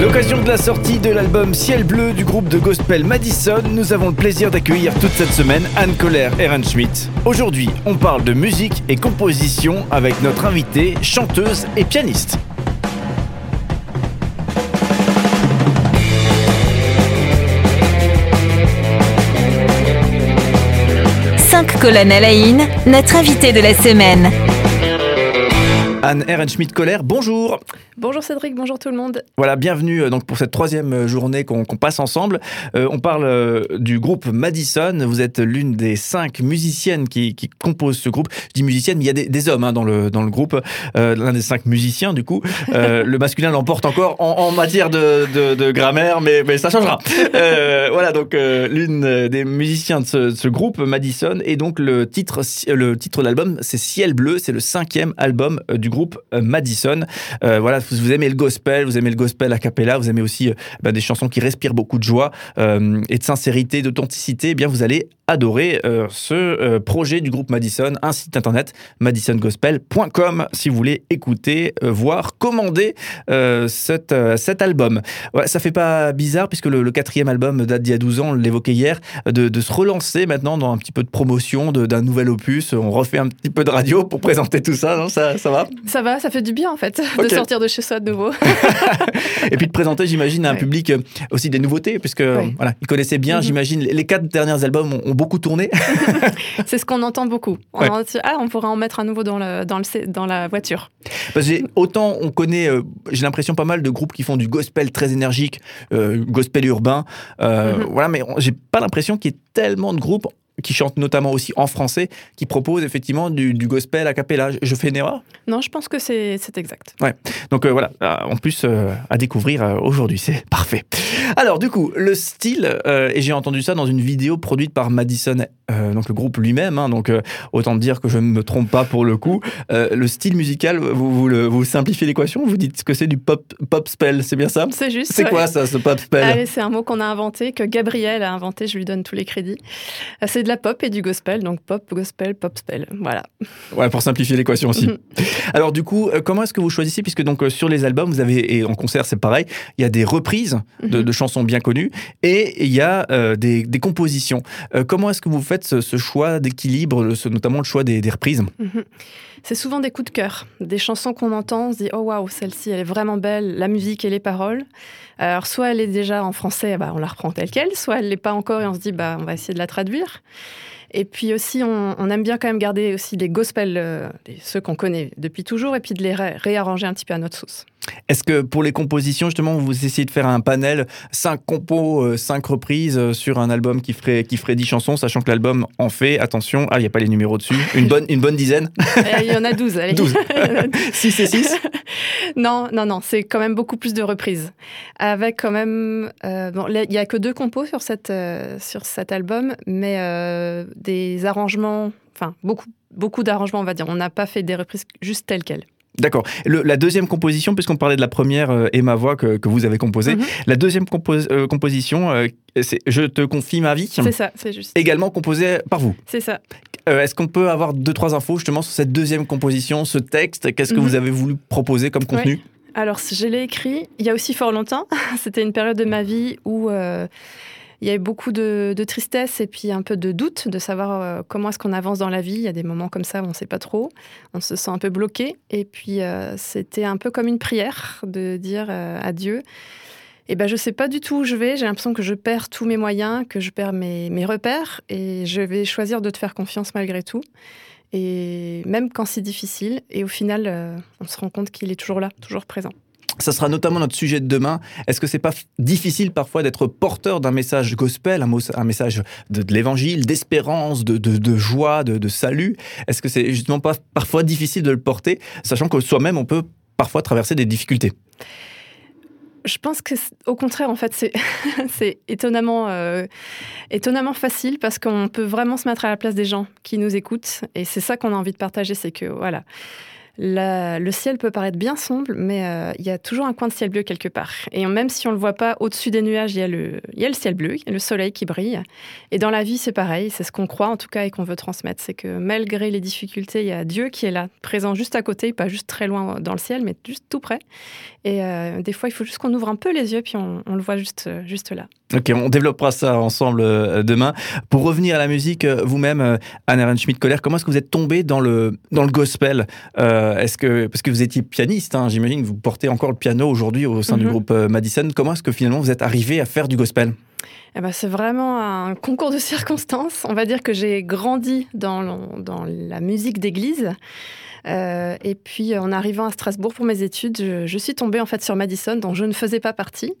L'occasion de la sortie de l'album Ciel Bleu du groupe de gospel Madison, nous avons le plaisir d'accueillir toute cette semaine Anne Koller Ehrenschmidt. Aujourd'hui, on parle de musique et composition avec notre invitée, chanteuse et pianiste. Cinq colonnes à la in, notre invité de la semaine. Anne Ehrenschmidt-Koller, bonjour Bonjour Cédric, bonjour tout le monde. Voilà, bienvenue euh, donc pour cette troisième euh, journée qu'on passe ensemble. Euh, on parle euh, du groupe Madison. Vous êtes l'une des cinq musiciennes qui, qui composent ce groupe. Je dis musicienne, mais il y a des, des hommes hein, dans, le, dans le groupe. Euh, L'un des cinq musiciens, du coup. Le masculin l'emporte encore en, en matière de, de, de grammaire, mais, mais ça changera. Voilà, donc l'une des musiciens de ce, de ce groupe, Madison, et donc le titre, le titre de l'album, c'est Ciel Bleu. C'est le cinquième album du groupe Madison. Voilà, vous, aimez le gospel, vous aimez le gospel a cappella, vous aimez aussi euh, bah, des chansons qui respirent beaucoup de joie euh, et de sincérité, d'authenticité, eh bien vous allez adorer euh, ce euh, projet du groupe Madison, un site internet madisongospel.com si vous voulez écouter, euh, voir, commander euh, cet, cet album. Ouais, ça fait pas bizarre puisque le, le quatrième album date d'il y a 12 ans, on l'évoquait hier, de, de se relancer maintenant dans un petit peu de promotion de- d'un nouvel opus. On refait un petit peu de radio pour présenter tout ça, non? Ça, ça va? Ça va, ça fait du bien en fait de Ok. sortir de chez soi de nouveau. Et puis de présenter, j'imagine, à un Ouais. public aussi des nouveautés, puisque Ouais. voilà, ils connaissaient bien, Mhm. j'imagine, les les quatre derniers albums ont, ont beaucoup tourné. C'est ce qu'on entend beaucoup. On, Ouais. en dit, ah, on pourrait en mettre un nouveau dans, le, dans, le, dans la voiture. Parce que autant on connaît, euh, j'ai l'impression pas mal de groupes qui font du gospel très énergique, euh, gospel urbain, euh, Mhm. voilà, mais j'ai pas l'impression qu'il y ait tellement de groupes qui chantent notamment aussi en français, qui proposent effectivement du, du gospel a cappella. Je fais une erreur? Non, je pense que c'est exact. Donc euh, voilà, euh, en plus euh, à découvrir euh, aujourd'hui, c'est parfait. Alors du coup, le style, et j'ai entendu ça dans une vidéo produite par Madison, donc le groupe lui-même, hein, donc autant dire que je ne me trompe pas pour le coup. Le style musical, vous, vous, le- vous simplifiez l'équation, vous dites que c'est du pop, pop spell, c'est bien ça? C'est juste. C'est ouais. quoi ça, ce pop spell? Allez, c'est un mot qu'on a inventé, que Gabriel a inventé, je lui donne tous les crédits. C'est de la pop et du gospel, donc pop, gospel, pop spell. Voilà. Ouais, pour simplifier l'équation aussi. Mhm. Alors du coup, euh, comment est-ce que vous choisissez Puisque donc euh, sur les albums, vous avez et en concert c'est pareil, il y a des reprises de, Mhm. de chansons bien connues et il y a euh, des, des compositions. Euh, comment est-ce que vous faites ce, ce choix d'équilibre, notamment le choix des, des reprises? Mhm. C'est souvent des coups de cœur, des chansons qu'on entend, on se dit oh waouh, celle-ci elle est vraiment belle, la musique et les paroles. Alors soit elle est déjà en français, bah, on la reprend telle quelle, soit elle l'est pas encore et on se dit bah on va essayer de la traduire. Et puis aussi on, aime bien quand même garder aussi les gospels, euh, ceux qu'on connaît depuis toujours, et puis de les ré- réarranger un petit peu à notre sauce. Est-ce que pour les compositions, justement, vous essayez de faire un panel, cinq compos, euh, cinq reprises euh, sur un album qui ferait, qui ferait 10 chansons, sachant que l'album en fait, attention, ah, il n'y a pas les numéros dessus, une bonne, une bonne dizaine? Et Il y en a 12, allez. 12. 6 et 6 Non, non, non, c'est quand même beaucoup plus de reprises. Avec quand même. euh, bon, il n'y a que deux compos sur, cette, euh, sur cet album, mais euh, des arrangements, enfin, beaucoup, beaucoup d'arrangements, on va dire. On n'a pas fait des reprises juste telles quelles. D'accord. La deuxième composition, puisqu'on parlait de la première euh, et ma voix que, que vous avez composée, Mhm. la deuxième euh, composition, euh, c'est Je te confie ma vie, C'est ça, c'est juste. également composée par vous. C'est ça. Est-ce qu'on peut avoir deux, trois infos justement sur cette deuxième composition, ce texte? Qu'est-ce que Mhm. vous avez voulu proposer comme contenu? Alors, je l'ai écrit il y a aussi fort longtemps. C'était une période de ma vie où il y avait beaucoup de, tristesse et puis un peu de doute de savoir euh, comment est-ce qu'on avance dans la vie. Il y a des moments comme ça où on ne sait pas trop, on se sent un peu bloqué. Et puis, euh, c'était un peu comme une prière de dire euh, à Dieu. Eh ben, je sais pas du tout où je vais. J'ai l'impression que je perds tous mes moyens, que je perds mes, repères, et je vais choisir de te faire confiance malgré tout. Et même quand c'est difficile, et au final, on se rend compte qu'il est toujours là, toujours présent. Ça sera notamment notre sujet de demain. Est-ce que c'est pas difficile parfois d'être porteur d'un message gospel, un, message de, l'évangile, d'espérance, de, joie, de, salut? Est-ce que c'est justement pas parfois difficile de le porter, sachant que soi-même on peut parfois traverser des difficultés? Je pense que, au contraire, en fait, c'est étonnamment, euh, étonnamment facile parce qu'on peut vraiment se mettre à la place des gens qui nous écoutent. Et c'est ça qu'on a envie de partager, c'est que, voilà, le ciel peut paraître bien sombre, mais euh, il y a toujours un coin de ciel bleu quelque part. Et même si on ne le voit pas, au-dessus des nuages, il y, a le, ciel bleu, il y a le soleil qui brille. Et dans la vie, c'est pareil, c'est ce qu'on croit en tout cas et qu'on veut transmettre. C'est que malgré les difficultés, il y a Dieu qui est là, présent juste à côté, pas juste très loin dans le ciel, mais juste tout près. Et euh, des fois, il faut juste qu'on ouvre un peu les yeux, puis on, le voit juste, là. Ok, on développera ça ensemble euh, demain. Pour revenir à la musique, vous-même, Anne Schmidt-Colère, comment est-ce que vous êtes tombée dans le gospel Est-ce que parce que vous étiez pianiste, hein, j'imagine que vous portez encore le piano aujourd'hui au sein du mhm. groupe euh, Madison. Comment est-ce que finalement vous êtes arrivé à faire du gospel? Eh ben, c'est vraiment un concours de circonstances. On va dire que j'ai grandi dans, dans la musique d'église. Euh, et puis, en arrivant à Strasbourg pour mes études, je, suis tombée en fait sur Madison, dont je ne faisais pas partie.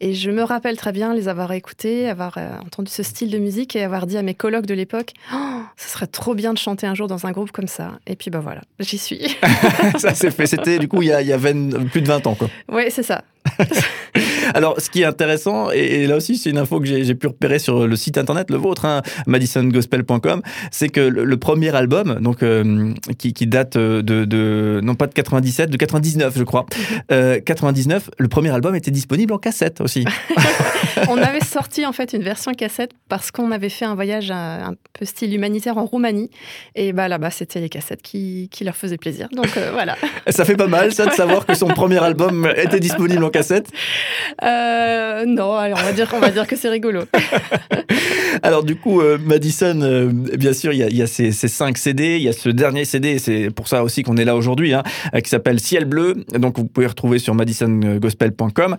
Et je me rappelle très bien les avoir écoutés, avoir euh, entendu ce style de musique et avoir dit à mes colocs de l'époque oh, Ce serait trop bien de chanter un jour dans un groupe comme ça. Et puis, bah voilà, j'y suis. ça s'est fait. C'était du coup il y a, il y a plus de 20 ans. Oui, c'est ça. Alors, ce qui est intéressant, et, là aussi, c'est une info que j'ai pu repérer sur le site internet, le vôtre, hein, madisongospel.com, c'est que le, premier album, donc euh, qui, date de, non pas de 97, de 99, je crois, 99, euh, le premier album était disponible en cassette aussi. on avait sorti en fait une version cassette parce qu'on avait fait un voyage un, peu style humanitaire en Roumanie, et bah là-bas, c'était les cassettes qui, leur faisaient plaisir. Donc euh, voilà. Ça fait pas mal, ça, de savoir que son premier album était disponible en cassette euh, Non, alors on va dire, on va dire que c'est rigolo. alors du coup, euh, Madison, euh, bien sûr, il y a, ces, cinq CD, il y a ce dernier CD, c'est pour ça aussi qu'on est là aujourd'hui, hein, qui s'appelle Ciel Bleu, donc vous pouvez retrouver sur madisongospel.com.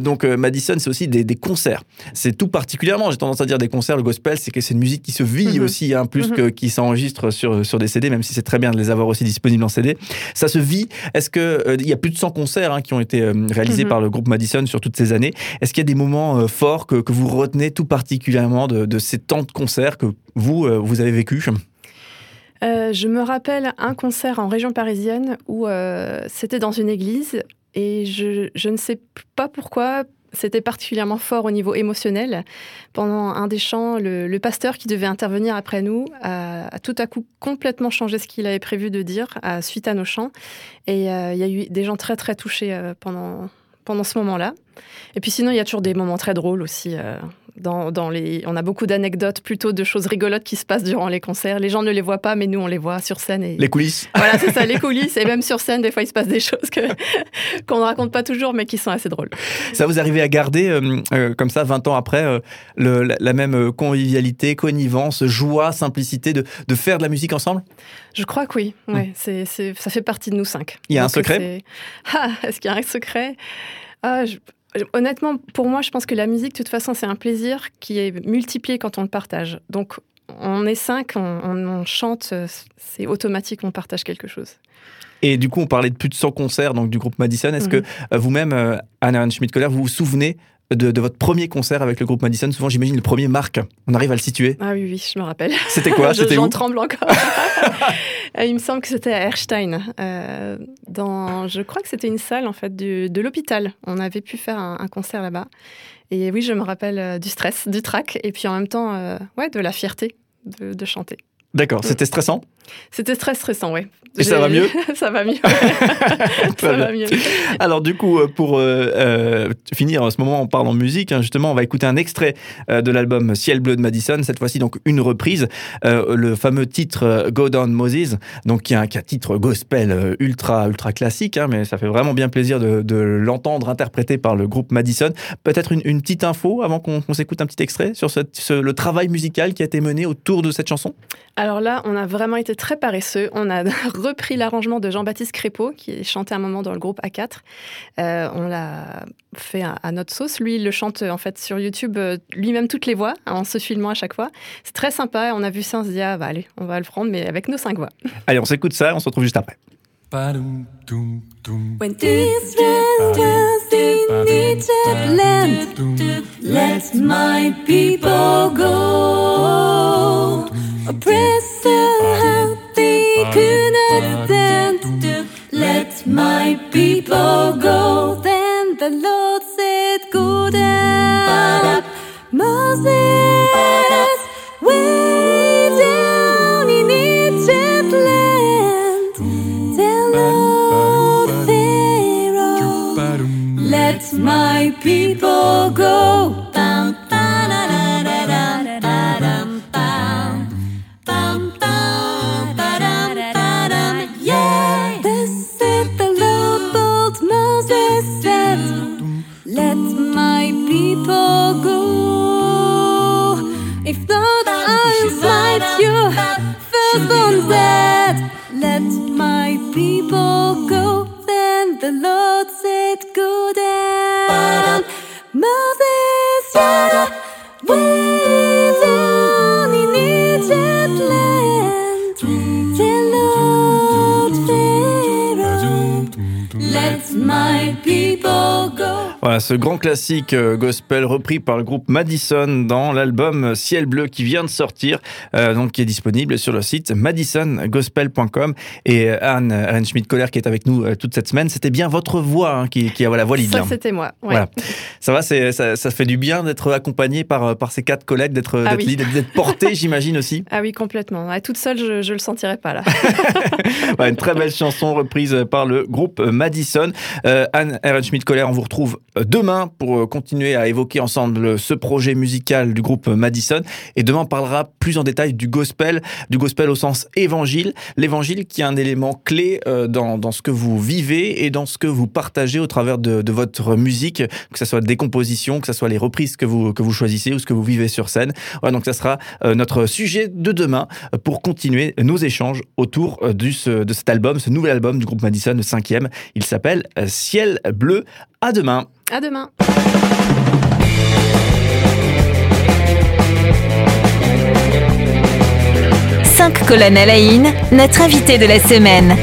donc Madison, c'est aussi des, concerts. C'est tout particulièrement, j'ai tendance à dire des concerts, le gospel, c'est que c'est une musique qui se vit mhm. aussi, hein, plus mhm. que qui s'enregistre sur, sur des CD, même si c'est très bien de les avoir aussi disponibles en CD. Ça se vit. Est-ce qu'il il y a plus de 100 concerts hein, qui ont été réalisés mhm. Par le groupe Madison sur toutes ces années. Est-ce qu'il y a des moments euh, forts que, vous retenez tout particulièrement de, ces temps de concerts que vous, euh, vous avez vécu euh, je me rappelle un concert en région parisienne où c'était dans une église et je, je, ne sais pas pourquoi, c'était particulièrement fort au niveau émotionnel. Pendant un des chants, le, pasteur qui devait intervenir après nous a, tout à coup complètement changé ce qu'il avait prévu de dire suite à nos chants. Et il y a eu des gens très très touchés pendant, pendant ce moment-là. Et puis sinon, il y a toujours des moments très drôles aussi. Euh, dans, les... On a beaucoup d'anecdotes, plutôt de choses rigolotes qui se passent durant les concerts. Les gens ne les voient pas, mais nous, on les voit sur scène. Et... Les coulisses. Voilà, c'est ça, les coulisses. Et même sur scène, des fois, il se passe des choses que... qu'on ne raconte pas toujours, mais qui sont assez drôles. Ça, vous arrivez à garder, euh, euh, comme ça, 20 ans après, la, même convivialité, connivence, joie, simplicité de, de, faire de la musique ensemble? Je crois que oui. Ouais, mmh. c'est, ça fait partie de nous cinq. Il y a un secret? Ah, est-ce qu'il y a un secret? Ah, Honnêtement, pour moi, je pense que la musique, de toute façon, c'est un plaisir qui est multiplié quand on le partage. Donc, on est cinq, on, chante, c'est automatique, on partage quelque chose. Et du coup, on parlait de plus de 100 concerts donc du groupe Madison. Est-ce que mhm. euh, vous-même, euh, Anna Schmidt-Kohler, vous vous souvenez de, votre premier concert avec le groupe Madison? Souvent, j'imagine le premier marque. On arrive à le situer Ah oui, oui, je me rappelle. C'était quoi? C'était tremble encore. Euh, il me semble que c'était à Erstein. Euh, dans, je crois que c'était une salle en fait de l'hôpital. On avait pu faire un, concert là-bas. Et oui, je me rappelle euh, du stress, du trac, et puis en même temps, ouais, de la fierté de chanter. D'accord, mm. c'était stressant C'était très stressant, oui. Et ça va mieux Ça va mieux. ça va mieux. Alors du coup, euh, pour euh, euh, finir en ce moment, on parle en musique. Hein, justement, on va écouter un extrait de l'album Ciel bleu de Madison. Cette fois-ci, donc une reprise, le fameux titre Go Down Moses, donc qui est un, titre gospel ultra ultra classique, hein, mais ça fait vraiment bien plaisir de, l'entendre interprété par le groupe Madison. Peut-être une, petite info avant qu'on s'écoute un petit extrait sur le travail musical qui a été mené autour de cette chanson? Alors là, on a vraiment été très paresseux. On a repris l'arrangement de Jean-Baptiste Crépeau, qui chantait un moment dans le groupe A4. Euh, on l'a fait à, notre sauce. Lui, il le chante en fait sur YouTube euh, lui-même toutes les voix, en se filmant à chaque fois. C'est très sympa. On a vu ça, on se dit, ah, bah, allez, on va le prendre, mais avec nos cinq voix. Allez, on s'écoute ça, on se retrouve juste après. When let my people go. A present they could not stand to let my people go. Then the Lord said, Go down, Moses, way down in Egypt land. Tell old Pharaoh, let my people go. You dead. Let my people go. Then the Lord said. Moses Voilà, ce grand classique euh, gospel repris par le groupe Madison dans l'album Ciel Bleu qui vient de sortir, euh, donc qui est disponible sur le site madisongospel.com. Et euh, Anne, Anne Schmidt-Coller qui est avec nous euh, toute cette semaine, c'était bien votre voix hein, qui, qui a la voix lead. Ça, là. c'était moi. ouais. Voilà. Ça va, ça, ça fait du bien d'être accompagné par, par ces quatre collègues, d'être, Ah d'être, oui. lead, d'être porté, j'imagine aussi. Ah oui, complètement. Ah, toute seule, je, je le sentirais pas là. Ouais, une très belle chanson reprise par le groupe Madison. Euh, Anne Ehrenschmidt-Koller, on vous retrouve demain pour euh, continuer à évoquer ensemble ce projet musical du groupe Madison. Et demain, on parlera plus en détail du gospel, du gospel au sens évangile. L'évangile qui est un élément clé euh, dans, ce que vous vivez et dans ce que vous partagez au travers de, votre musique, que ce soit des compositions, que ce soit les reprises que vous, que vous choisissez ou ce que vous vivez sur scène. Voilà, donc ça sera euh, notre sujet de demain euh, pour continuer nos échanges autour euh, de cet album, ce nouvel album du groupe Madison, le cinquième. Il s'appelle euh, Ciel bleu. À demain. À demain. Cinq colonnes à la in, notre invité de la semaine.